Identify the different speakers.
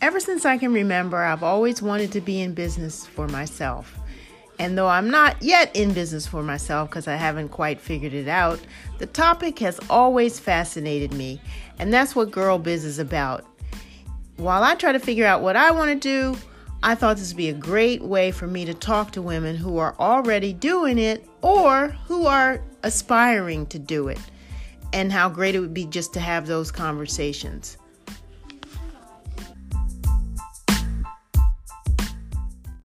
Speaker 1: Ever since I can remember, I've always wanted to be in business for myself. And though I'm not yet in business for myself because I haven't quite figured it out, the topic has always fascinated me, and that's what Girl Biz is about. While I try to figure out what I want to do, I thought this would be a great way for me to talk to women who are already doing it or who are aspiring to do it, and how great it would be just to have those conversations.